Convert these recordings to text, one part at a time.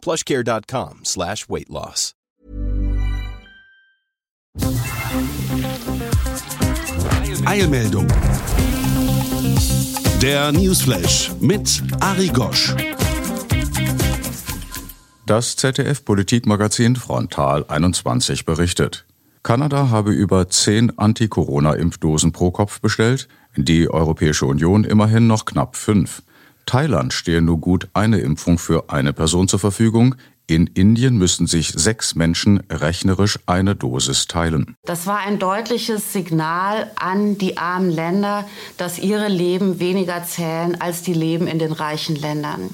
plushcare.com slash weight loss. Eilmeldung. Der Newsflash mit Ari Gosch. Das ZDF-Politikmagazin Frontal 21 berichtet. Kanada habe über 10 Anti-Corona-Impfdosen pro Kopf bestellt, die Europäische Union immerhin noch knapp 5. Thailand stehe nur gut eine Impfung für eine Person zur Verfügung. In Indien müssen sich sechs Menschen rechnerisch eine Dosis teilen. Das war ein deutliches Signal an die armen Länder, dass ihre Leben weniger zählen als die Leben in den reichen Ländern.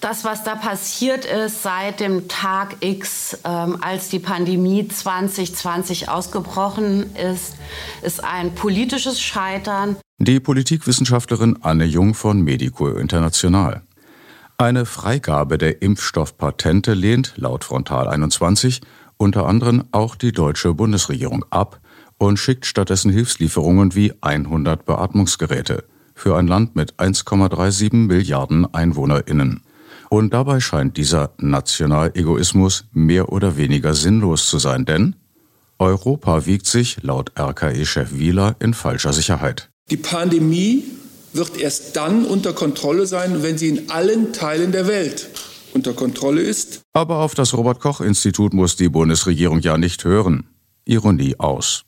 Das, was da passiert ist seit dem Tag X, ähm, als die Pandemie 2020 ausgebrochen ist, ist ein politisches Scheitern. Die Politikwissenschaftlerin Anne Jung von Medico International. Eine Freigabe der Impfstoffpatente lehnt laut Frontal 21 unter anderem auch die deutsche Bundesregierung ab und schickt stattdessen Hilfslieferungen wie 100 Beatmungsgeräte für ein Land mit 1,37 Milliarden Einwohnerinnen. Und dabei scheint dieser Nationalegoismus mehr oder weniger sinnlos zu sein, denn Europa wiegt sich laut RKE-Chef Wieler in falscher Sicherheit. Die Pandemie wird erst dann unter Kontrolle sein, wenn sie in allen Teilen der Welt unter Kontrolle ist. Aber auf das Robert Koch Institut muss die Bundesregierung ja nicht hören. Ironie aus.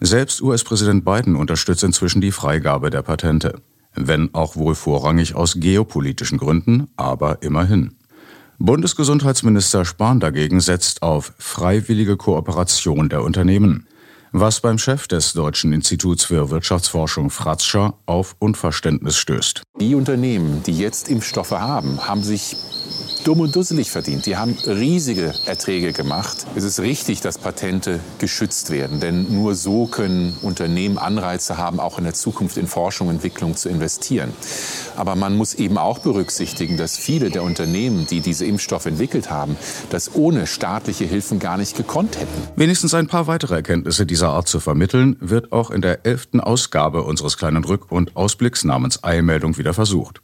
Selbst US-Präsident Biden unterstützt inzwischen die Freigabe der Patente. Wenn auch wohl vorrangig aus geopolitischen Gründen, aber immerhin. Bundesgesundheitsminister Spahn dagegen setzt auf freiwillige Kooperation der Unternehmen was beim Chef des Deutschen Instituts für Wirtschaftsforschung Fratzscher auf Unverständnis stößt. Die Unternehmen, die jetzt Impfstoffe haben, haben sich dumm und dusselig verdient. Die haben riesige Erträge gemacht. Es ist richtig, dass Patente geschützt werden, denn nur so können Unternehmen Anreize haben, auch in der Zukunft in Forschung und Entwicklung zu investieren. Aber man muss eben auch berücksichtigen, dass viele der Unternehmen, die diese Impfstoffe entwickelt haben, das ohne staatliche Hilfen gar nicht gekonnt hätten. Wenigstens ein paar weitere Erkenntnisse dieser Art zu vermitteln, wird auch in der elften Ausgabe unseres kleinen Rück- und Ausblicks namens Eilmeldung wieder versucht.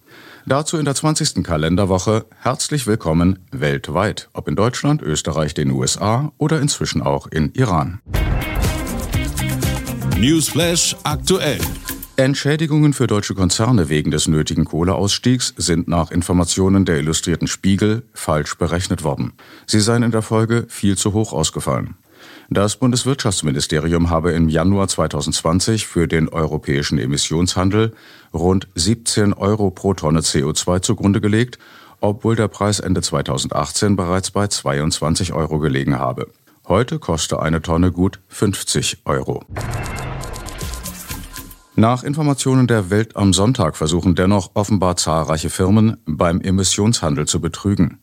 Dazu in der 20. Kalenderwoche herzlich willkommen weltweit, ob in Deutschland, Österreich, den USA oder inzwischen auch in Iran. Newsflash aktuell. Entschädigungen für deutsche Konzerne wegen des nötigen Kohleausstiegs sind nach Informationen der Illustrierten Spiegel falsch berechnet worden. Sie seien in der Folge viel zu hoch ausgefallen. Das Bundeswirtschaftsministerium habe im Januar 2020 für den europäischen Emissionshandel rund 17 Euro pro Tonne CO2 zugrunde gelegt, obwohl der Preis Ende 2018 bereits bei 22 Euro gelegen habe. Heute koste eine Tonne gut 50 Euro. Nach Informationen der Welt am Sonntag versuchen dennoch offenbar zahlreiche Firmen beim Emissionshandel zu betrügen.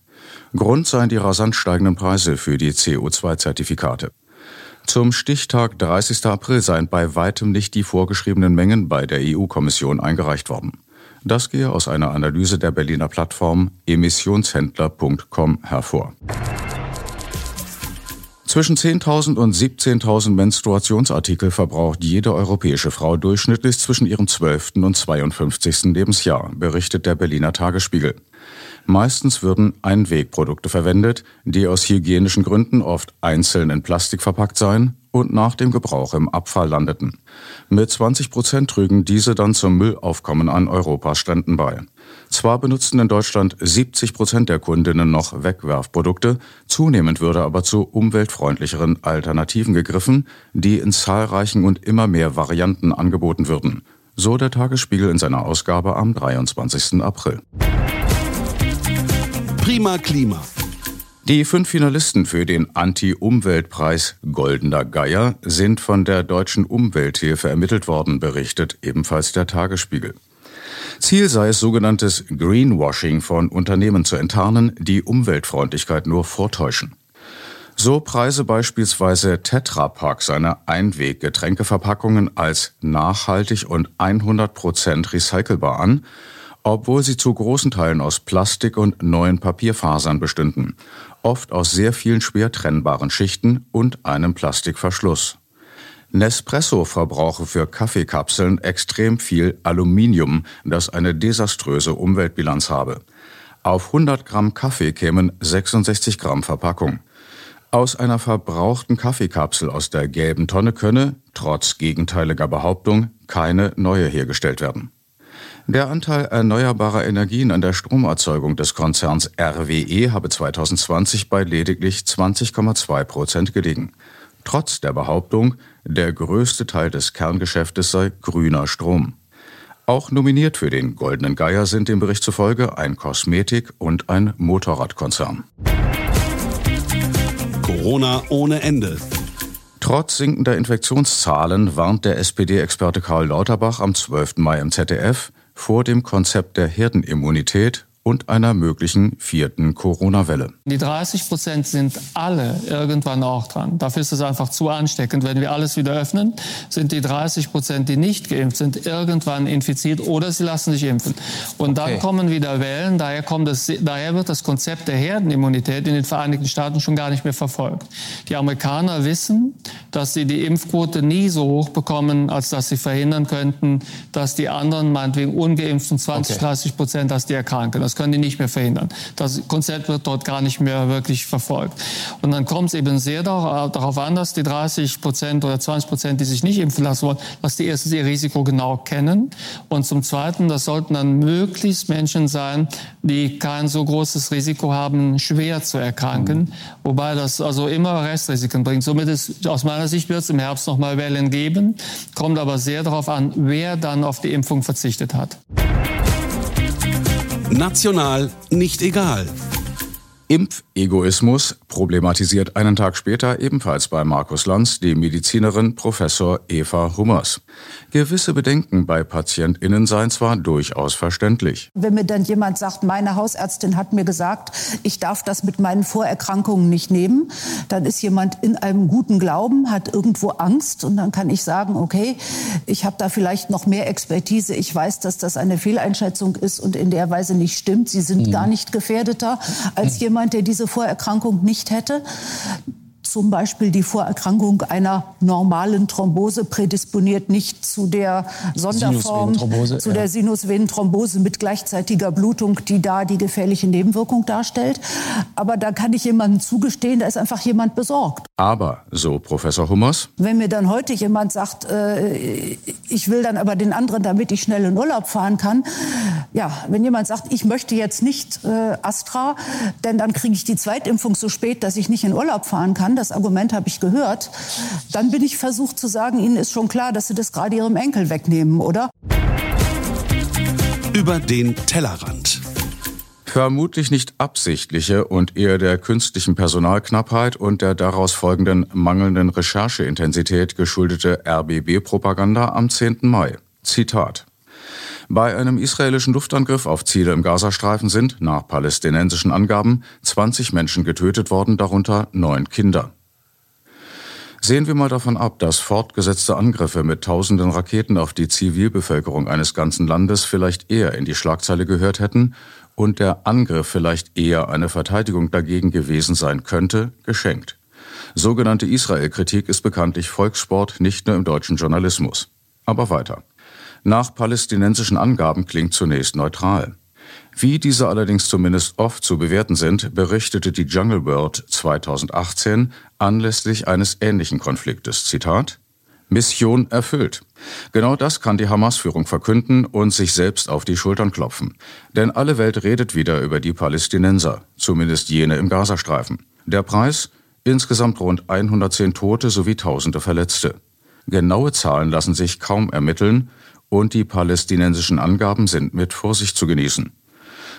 Grund seien die rasant steigenden Preise für die CO2-Zertifikate. Zum Stichtag 30. April seien bei weitem nicht die vorgeschriebenen Mengen bei der EU-Kommission eingereicht worden. Das gehe aus einer Analyse der Berliner Plattform emissionshändler.com hervor. Zwischen 10.000 und 17.000 Menstruationsartikel verbraucht jede europäische Frau durchschnittlich zwischen ihrem 12. und 52. Lebensjahr, berichtet der Berliner Tagesspiegel. Meistens würden Einwegprodukte verwendet, die aus hygienischen Gründen oft einzeln in Plastik verpackt seien und nach dem Gebrauch im Abfall landeten. Mit 20 Prozent trügen diese dann zum Müllaufkommen an Europas Stränden bei. Zwar benutzten in Deutschland 70 Prozent der Kundinnen noch Wegwerfprodukte, zunehmend würde aber zu umweltfreundlicheren Alternativen gegriffen, die in zahlreichen und immer mehr Varianten angeboten würden. So der Tagesspiegel in seiner Ausgabe am 23. April. Prima Klima. Die fünf Finalisten für den Anti-Umweltpreis Goldener Geier sind von der Deutschen Umwelthilfe ermittelt worden, berichtet ebenfalls der Tagesspiegel. Ziel sei es, sogenanntes Greenwashing von Unternehmen zu enttarnen, die Umweltfreundlichkeit nur vortäuschen. So preise beispielsweise Tetra Pak seine Einweg-Getränkeverpackungen als nachhaltig und 100% recycelbar an, obwohl sie zu großen Teilen aus Plastik und neuen Papierfasern bestünden, oft aus sehr vielen schwer trennbaren Schichten und einem Plastikverschluss. Nespresso verbrauche für Kaffeekapseln extrem viel Aluminium, das eine desaströse Umweltbilanz habe. Auf 100 Gramm Kaffee kämen 66 Gramm Verpackung. Aus einer verbrauchten Kaffeekapsel aus der gelben Tonne könne, trotz gegenteiliger Behauptung, keine neue hergestellt werden. Der Anteil erneuerbarer Energien an der Stromerzeugung des Konzerns RWE habe 2020 bei lediglich 20,2 Prozent gelegen. Trotz der Behauptung, der größte Teil des Kerngeschäftes sei grüner Strom. Auch nominiert für den Goldenen Geier sind dem Bericht zufolge ein Kosmetik- und ein Motorradkonzern. Corona ohne Ende. Trotz sinkender Infektionszahlen warnt der SPD-Experte Karl Lauterbach am 12. Mai im ZDF vor dem Konzept der Herdenimmunität und einer möglichen vierten Corona-Welle. Die 30 Prozent sind alle irgendwann auch dran. Dafür ist es einfach zu ansteckend. Wenn wir alles wieder öffnen, sind die 30 Prozent, die nicht geimpft sind, irgendwann infiziert oder sie lassen sich impfen. Und okay. dann kommen wieder Wellen. Daher, kommt das, daher wird das Konzept der Herdenimmunität in den Vereinigten Staaten schon gar nicht mehr verfolgt. Die Amerikaner wissen, dass sie die Impfquote nie so hoch bekommen, als dass sie verhindern könnten, dass die anderen, meinetwegen ungeimpften 20, okay. 30 Prozent, dass die erkranken. Das können die nicht mehr verhindern. Das Konzept wird dort gar nicht mehr wirklich verfolgt. Und dann kommt es eben sehr darauf an, dass die 30 Prozent oder 20 Prozent, die sich nicht impfen lassen wollen, dass die erstens ihr Risiko genau kennen. Und zum Zweiten, das sollten dann möglichst Menschen sein, die kein so großes Risiko haben, schwer zu erkranken. Mhm. Wobei das also immer Restrisiken bringt. Somit ist aus meiner Sicht wird es im Herbst noch mal Wellen geben. Kommt aber sehr darauf an, wer dann auf die Impfung verzichtet hat. National nicht egal. Impfegoismus problematisiert einen Tag später ebenfalls bei Markus Lanz die Medizinerin Professor Eva Hummers. Gewisse Bedenken bei PatientInnen seien zwar durchaus verständlich. Wenn mir dann jemand sagt, meine Hausärztin hat mir gesagt, ich darf das mit meinen Vorerkrankungen nicht nehmen, dann ist jemand in einem guten Glauben, hat irgendwo Angst und dann kann ich sagen, okay, ich habe da vielleicht noch mehr Expertise, ich weiß, dass das eine Fehleinschätzung ist und in der Weise nicht stimmt. Sie sind mhm. gar nicht gefährdeter als jemand, jemand, der diese Vorerkrankung nicht hätte zum Beispiel die Vorerkrankung einer normalen Thrombose prädisponiert nicht zu der Sonderform, zu ja. der Sinusvenenthrombose mit gleichzeitiger Blutung, die da die gefährliche Nebenwirkung darstellt. Aber da kann ich jemandem zugestehen, da ist einfach jemand besorgt. Aber, so Professor Hummers. Wenn mir dann heute jemand sagt, äh, ich will dann aber den anderen, damit ich schnell in Urlaub fahren kann, ja, wenn jemand sagt, ich möchte jetzt nicht äh, Astra, denn dann kriege ich die Zweitimpfung so spät, dass ich nicht in Urlaub fahren kann, das Argument habe ich gehört, dann bin ich versucht zu sagen, Ihnen ist schon klar, dass Sie das gerade Ihrem Enkel wegnehmen, oder? Über den Tellerrand. Vermutlich nicht absichtliche und eher der künstlichen Personalknappheit und der daraus folgenden mangelnden Rechercheintensität geschuldete RBB-Propaganda am 10. Mai. Zitat. Bei einem israelischen Luftangriff auf Ziele im Gazastreifen sind, nach palästinensischen Angaben, 20 Menschen getötet worden, darunter neun Kinder. Sehen wir mal davon ab, dass fortgesetzte Angriffe mit tausenden Raketen auf die Zivilbevölkerung eines ganzen Landes vielleicht eher in die Schlagzeile gehört hätten und der Angriff vielleicht eher eine Verteidigung dagegen gewesen sein könnte, geschenkt. Sogenannte Israel-Kritik ist bekanntlich Volkssport nicht nur im deutschen Journalismus. Aber weiter. Nach palästinensischen Angaben klingt zunächst neutral. Wie diese allerdings zumindest oft zu bewerten sind, berichtete die Jungle World 2018 anlässlich eines ähnlichen Konfliktes. Zitat Mission erfüllt. Genau das kann die Hamas-Führung verkünden und sich selbst auf die Schultern klopfen. Denn alle Welt redet wieder über die Palästinenser, zumindest jene im Gazastreifen. Der Preis? Insgesamt rund 110 Tote sowie Tausende Verletzte. Genaue Zahlen lassen sich kaum ermitteln, und die palästinensischen Angaben sind mit Vorsicht zu genießen.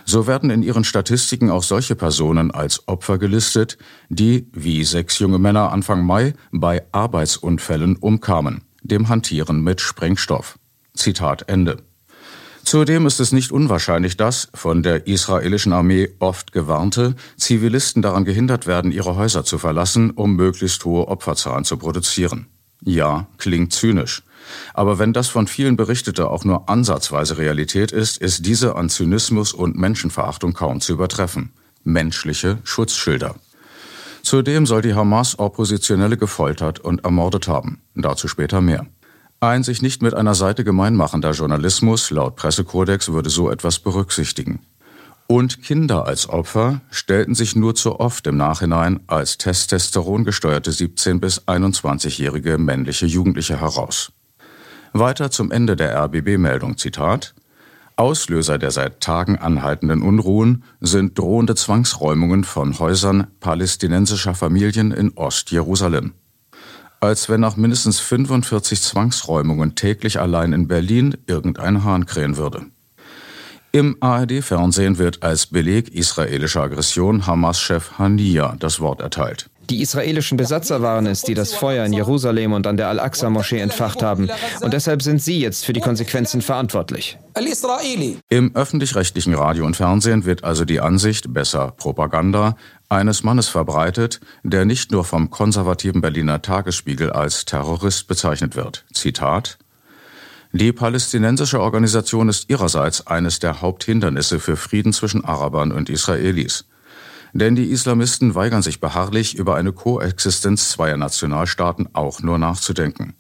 So werden in ihren Statistiken auch solche Personen als Opfer gelistet, die, wie sechs junge Männer Anfang Mai, bei Arbeitsunfällen umkamen, dem Hantieren mit Sprengstoff. Zitat Ende. Zudem ist es nicht unwahrscheinlich, dass, von der israelischen Armee oft gewarnte, Zivilisten daran gehindert werden, ihre Häuser zu verlassen, um möglichst hohe Opferzahlen zu produzieren. Ja, klingt zynisch. Aber wenn das von vielen Berichtete auch nur ansatzweise Realität ist, ist diese an Zynismus und Menschenverachtung kaum zu übertreffen. Menschliche Schutzschilder. Zudem soll die Hamas Oppositionelle gefoltert und ermordet haben. Dazu später mehr. Ein sich nicht mit einer Seite gemeinmachender Journalismus laut Pressekodex würde so etwas berücksichtigen. Und Kinder als Opfer stellten sich nur zu oft im Nachhinein als testosterongesteuerte 17- bis 21-jährige männliche Jugendliche heraus. Weiter zum Ende der RBB-Meldung Zitat Auslöser der seit Tagen anhaltenden Unruhen sind drohende Zwangsräumungen von Häusern palästinensischer Familien in Ostjerusalem als wenn nach mindestens 45 Zwangsräumungen täglich allein in Berlin irgendein Hahn krähen würde. Im ARD-Fernsehen wird als Beleg israelischer Aggression Hamas-Chef Hania das Wort erteilt. Die israelischen Besatzer waren es, die das Feuer in Jerusalem und an der Al-Aqsa-Moschee entfacht haben. Und deshalb sind sie jetzt für die Konsequenzen verantwortlich. Im öffentlich-rechtlichen Radio und Fernsehen wird also die Ansicht, besser Propaganda, eines Mannes verbreitet, der nicht nur vom konservativen Berliner Tagesspiegel als Terrorist bezeichnet wird. Zitat Die palästinensische Organisation ist ihrerseits eines der Haupthindernisse für Frieden zwischen Arabern und Israelis. Denn die Islamisten weigern sich beharrlich, über eine Koexistenz zweier Nationalstaaten auch nur nachzudenken.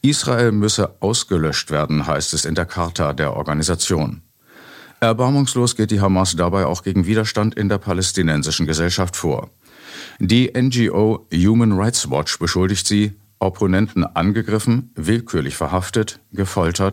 Israel müsse ausgelöscht werden, heißt es in der Charta der Organisation. Erbarmungslos geht die Hamas dabei auch gegen Widerstand in der palästinensischen Gesellschaft vor. Die NGO Human Rights Watch beschuldigt sie, Opponenten angegriffen, willkürlich verhaftet, gefoltert.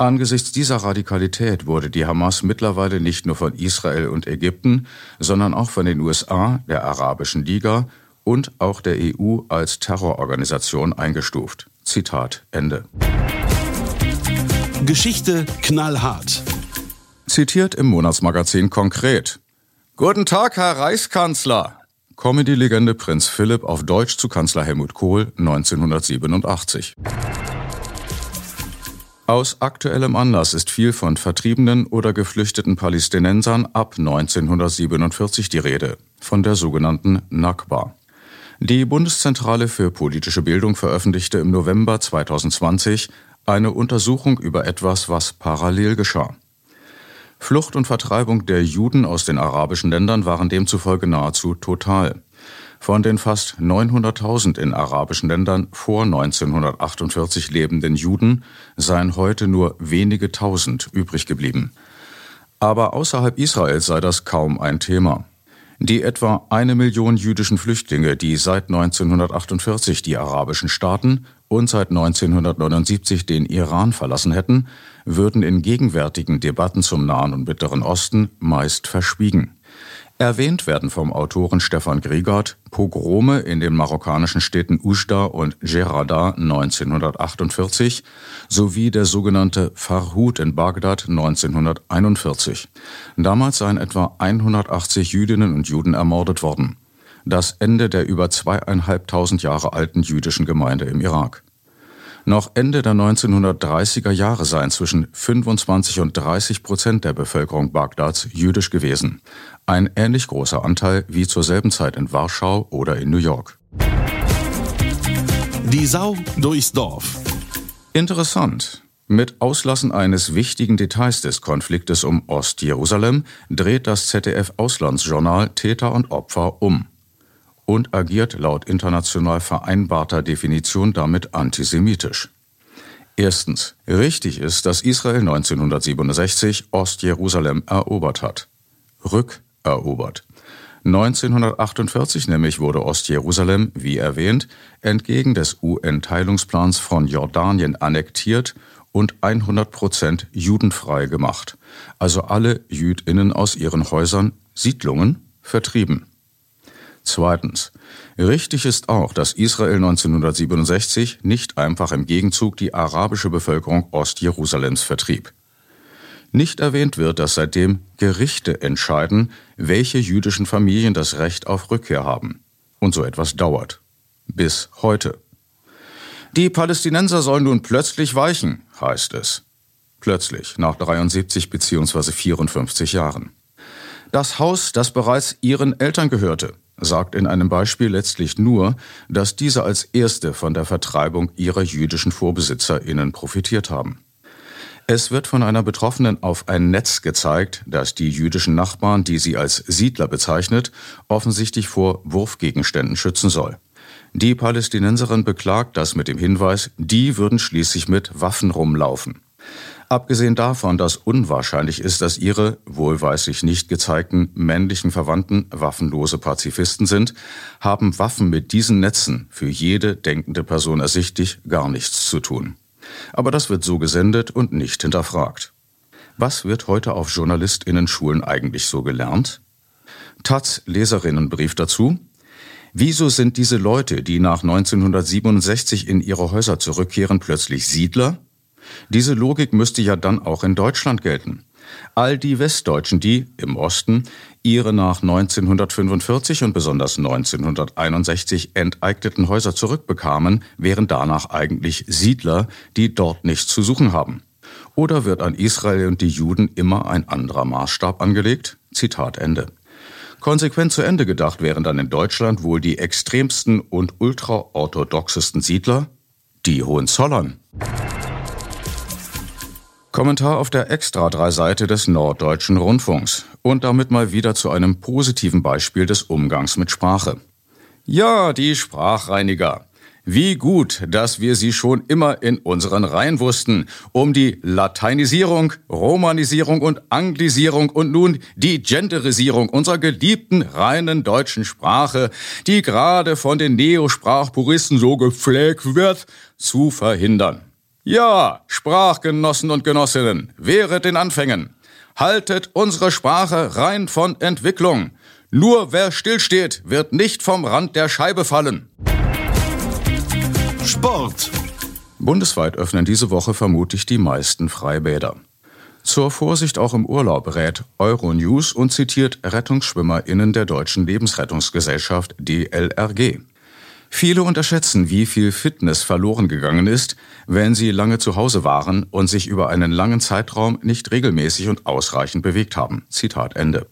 Angesichts dieser Radikalität wurde die Hamas mittlerweile nicht nur von Israel und Ägypten, sondern auch von den USA, der Arabischen Liga und auch der EU als Terrororganisation eingestuft. Zitat Ende. Geschichte knallhart. Zitiert im Monatsmagazin konkret. Guten Tag, Herr Reichskanzler. Comedy-Legende Prinz Philipp auf Deutsch zu Kanzler Helmut Kohl 1987. Aus aktuellem Anlass ist viel von vertriebenen oder geflüchteten Palästinensern ab 1947 die Rede, von der sogenannten Nakba. Die Bundeszentrale für politische Bildung veröffentlichte im November 2020 eine Untersuchung über etwas, was parallel geschah. Flucht und Vertreibung der Juden aus den arabischen Ländern waren demzufolge nahezu total. Von den fast 900.000 in arabischen Ländern vor 1948 lebenden Juden seien heute nur wenige Tausend übrig geblieben. Aber außerhalb Israels sei das kaum ein Thema. Die etwa eine Million jüdischen Flüchtlinge, die seit 1948 die arabischen Staaten und seit 1979 den Iran verlassen hätten, würden in gegenwärtigen Debatten zum Nahen und Mittleren Osten meist verschwiegen. Erwähnt werden vom Autoren Stefan Griegert Pogrome in den marokkanischen Städten Ujda und Gerada 1948 sowie der sogenannte Farhud in Bagdad 1941. Damals seien etwa 180 Jüdinnen und Juden ermordet worden. Das Ende der über zweieinhalbtausend Jahre alten jüdischen Gemeinde im Irak. Noch Ende der 1930er Jahre seien zwischen 25 und 30 Prozent der Bevölkerung Bagdads jüdisch gewesen. Ein ähnlich großer Anteil wie zur selben Zeit in Warschau oder in New York. Die Sau durchs Dorf. Interessant. Mit Auslassen eines wichtigen Details des Konfliktes um Ostjerusalem dreht das ZDF Auslandsjournal Täter und Opfer um und agiert laut international vereinbarter Definition damit antisemitisch. Erstens. Richtig ist, dass Israel 1967 Ostjerusalem erobert hat. Rückerobert. 1948 nämlich wurde Ostjerusalem, wie erwähnt, entgegen des UN-Teilungsplans von Jordanien annektiert und 100 Prozent judenfrei gemacht, also alle Jüdinnen aus ihren Häusern, Siedlungen, vertrieben. Zweitens. Richtig ist auch, dass Israel 1967 nicht einfach im Gegenzug die arabische Bevölkerung Ostjerusalems vertrieb. Nicht erwähnt wird, dass seitdem Gerichte entscheiden, welche jüdischen Familien das Recht auf Rückkehr haben. Und so etwas dauert. Bis heute. Die Palästinenser sollen nun plötzlich weichen, heißt es. Plötzlich, nach 73 bzw. 54 Jahren. Das Haus, das bereits ihren Eltern gehörte, sagt in einem Beispiel letztlich nur, dass diese als erste von der Vertreibung ihrer jüdischen VorbesitzerInnen profitiert haben. Es wird von einer Betroffenen auf ein Netz gezeigt, das die jüdischen Nachbarn, die sie als Siedler bezeichnet, offensichtlich vor Wurfgegenständen schützen soll. Die Palästinenserin beklagt das mit dem Hinweis, die würden schließlich mit Waffen rumlaufen. Abgesehen davon, dass unwahrscheinlich ist, dass ihre, wohlweislich nicht gezeigten, männlichen Verwandten waffenlose Pazifisten sind, haben Waffen mit diesen Netzen für jede denkende Person ersichtlich gar nichts zu tun. Aber das wird so gesendet und nicht hinterfragt. Was wird heute auf JournalistInnen-Schulen eigentlich so gelernt? Taz Leserinnenbrief dazu. Wieso sind diese Leute, die nach 1967 in ihre Häuser zurückkehren, plötzlich Siedler? Diese Logik müsste ja dann auch in Deutschland gelten. All die Westdeutschen, die im Osten ihre nach 1945 und besonders 1961 enteigneten Häuser zurückbekamen, wären danach eigentlich Siedler, die dort nichts zu suchen haben. Oder wird an Israel und die Juden immer ein anderer Maßstab angelegt? Zitat Ende. Konsequent zu Ende gedacht wären dann in Deutschland wohl die extremsten und ultraorthodoxesten Siedler, die Hohenzollern. Kommentar auf der Extra-3-Seite des Norddeutschen Rundfunks und damit mal wieder zu einem positiven Beispiel des Umgangs mit Sprache. Ja, die Sprachreiniger. Wie gut, dass wir sie schon immer in unseren Reihen wussten, um die Lateinisierung, Romanisierung und Anglisierung und nun die Genderisierung unserer geliebten reinen deutschen Sprache, die gerade von den Neosprachpuristen so gepflegt wird, zu verhindern. Ja, Sprachgenossen und Genossinnen, wehret den Anfängen. Haltet unsere Sprache rein von Entwicklung. Nur wer stillsteht, wird nicht vom Rand der Scheibe fallen. Sport. Bundesweit öffnen diese Woche vermutlich die meisten Freibäder. Zur Vorsicht auch im Urlaub rät Euronews und zitiert RettungsschwimmerInnen der Deutschen Lebensrettungsgesellschaft DLRG. Viele unterschätzen, wie viel Fitness verloren gegangen ist, wenn sie lange zu Hause waren und sich über einen langen Zeitraum nicht regelmäßig und ausreichend bewegt haben. Zitat Ende.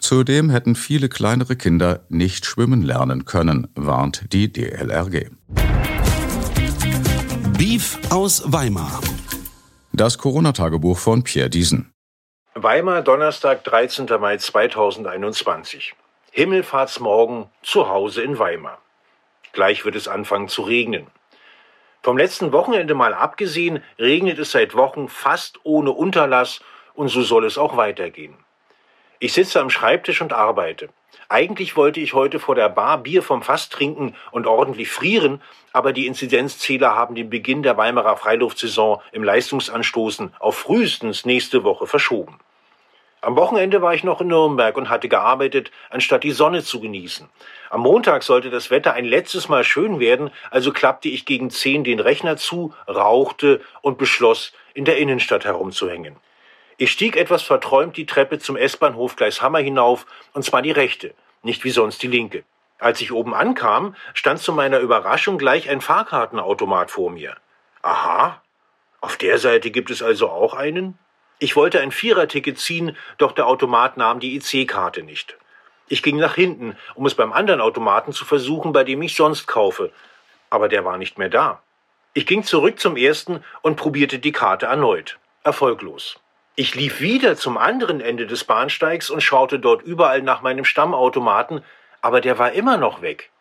Zudem hätten viele kleinere Kinder nicht schwimmen lernen können, warnt die DLRG. Beef aus Weimar. Das Corona-Tagebuch von Pierre Diesen. Weimar, Donnerstag, 13. Mai 2021. Himmelfahrtsmorgen zu Hause in Weimar. Gleich wird es anfangen zu regnen. Vom letzten Wochenende mal abgesehen, regnet es seit Wochen fast ohne Unterlass und so soll es auch weitergehen. Ich sitze am Schreibtisch und arbeite. Eigentlich wollte ich heute vor der Bar Bier vom Fass trinken und ordentlich frieren, aber die Inzidenzzähler haben den Beginn der Weimarer Freiluftsaison im Leistungsanstoßen auf frühestens nächste Woche verschoben. Am Wochenende war ich noch in Nürnberg und hatte gearbeitet, anstatt die Sonne zu genießen. Am Montag sollte das Wetter ein letztes Mal schön werden, also klappte ich gegen zehn den Rechner zu, rauchte und beschloss, in der Innenstadt herumzuhängen. Ich stieg etwas verträumt die Treppe zum S-Bahnhof Gleishammer hinauf, und zwar die rechte, nicht wie sonst die linke. Als ich oben ankam, stand zu meiner Überraschung gleich ein Fahrkartenautomat vor mir. Aha, auf der Seite gibt es also auch einen? Ich wollte ein Viererticket ziehen, doch der Automat nahm die IC-Karte nicht. Ich ging nach hinten, um es beim anderen Automaten zu versuchen, bei dem ich sonst kaufe. Aber der war nicht mehr da. Ich ging zurück zum ersten und probierte die Karte erneut. Erfolglos. Ich lief wieder zum anderen Ende des Bahnsteigs und schaute dort überall nach meinem Stammautomaten, aber der war immer noch weg.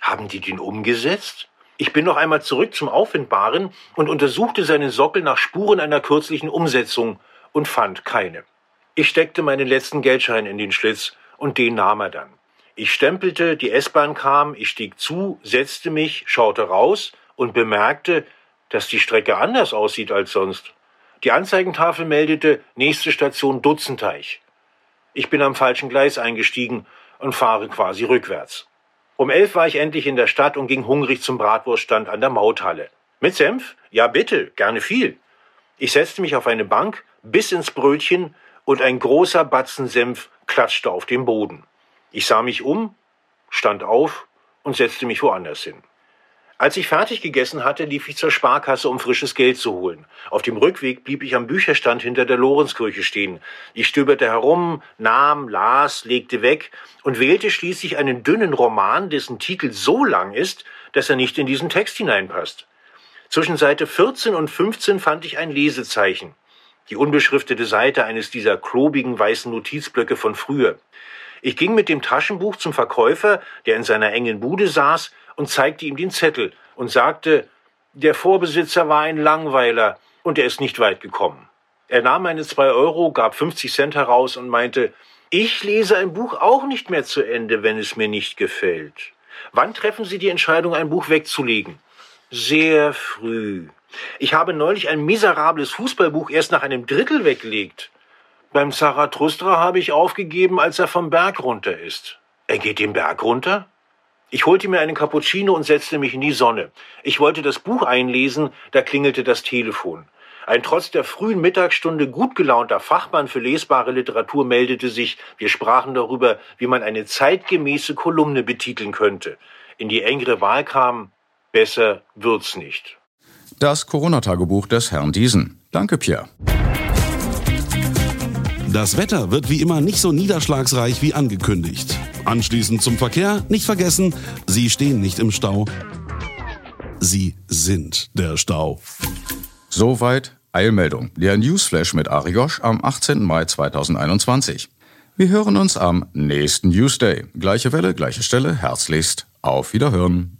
Haben die den umgesetzt? Ich bin noch einmal zurück zum Auffindbaren und untersuchte seinen Sockel nach Spuren einer kürzlichen Umsetzung und fand keine. Ich steckte meinen letzten Geldschein in den Schlitz und den nahm er dann. Ich stempelte, die S-Bahn kam, ich stieg zu, setzte mich, schaute raus und bemerkte, dass die Strecke anders aussieht als sonst. Die Anzeigentafel meldete nächste Station Dutzenteich. Ich bin am falschen Gleis eingestiegen und fahre quasi rückwärts. Um elf war ich endlich in der Stadt und ging hungrig zum Bratwurststand an der Mauthalle. Mit Senf? Ja, bitte, gerne viel. Ich setzte mich auf eine Bank, biss ins Brötchen und ein großer Batzen Senf klatschte auf den Boden. Ich sah mich um, stand auf und setzte mich woanders hin. Als ich fertig gegessen hatte, lief ich zur Sparkasse, um frisches Geld zu holen. Auf dem Rückweg blieb ich am Bücherstand hinter der Lorenzkirche stehen. Ich stöberte herum, nahm, las, legte weg und wählte schließlich einen dünnen Roman, dessen Titel so lang ist, dass er nicht in diesen Text hineinpasst. Zwischen Seite 14 und 15 fand ich ein Lesezeichen. Die unbeschriftete Seite eines dieser klobigen weißen Notizblöcke von früher. Ich ging mit dem Taschenbuch zum Verkäufer, der in seiner engen Bude saß, und zeigte ihm den Zettel und sagte, der Vorbesitzer war ein Langweiler und er ist nicht weit gekommen. Er nahm meine zwei Euro, gab 50 Cent heraus und meinte, ich lese ein Buch auch nicht mehr zu Ende, wenn es mir nicht gefällt. Wann treffen Sie die Entscheidung, ein Buch wegzulegen? Sehr früh. Ich habe neulich ein miserables Fußballbuch erst nach einem Drittel weggelegt. Beim Zarathustra habe ich aufgegeben, als er vom Berg runter ist. Er geht den Berg runter? Ich holte mir einen Cappuccino und setzte mich in die Sonne. Ich wollte das Buch einlesen, da klingelte das Telefon. Ein trotz der frühen Mittagsstunde gut gelaunter Fachmann für lesbare Literatur meldete sich. Wir sprachen darüber, wie man eine zeitgemäße Kolumne betiteln könnte. In die engere Wahl kam, besser wird's nicht. Das Corona-Tagebuch des Herrn Diesen. Danke, Pierre. Das Wetter wird wie immer nicht so niederschlagsreich wie angekündigt. Anschließend zum Verkehr, nicht vergessen, Sie stehen nicht im Stau. Sie sind der Stau. Soweit Eilmeldung, der Newsflash mit Ariosch am 18. Mai 2021. Wir hören uns am nächsten Newsday. Gleiche Welle, gleiche Stelle. Herzlichst. Auf Wiederhören.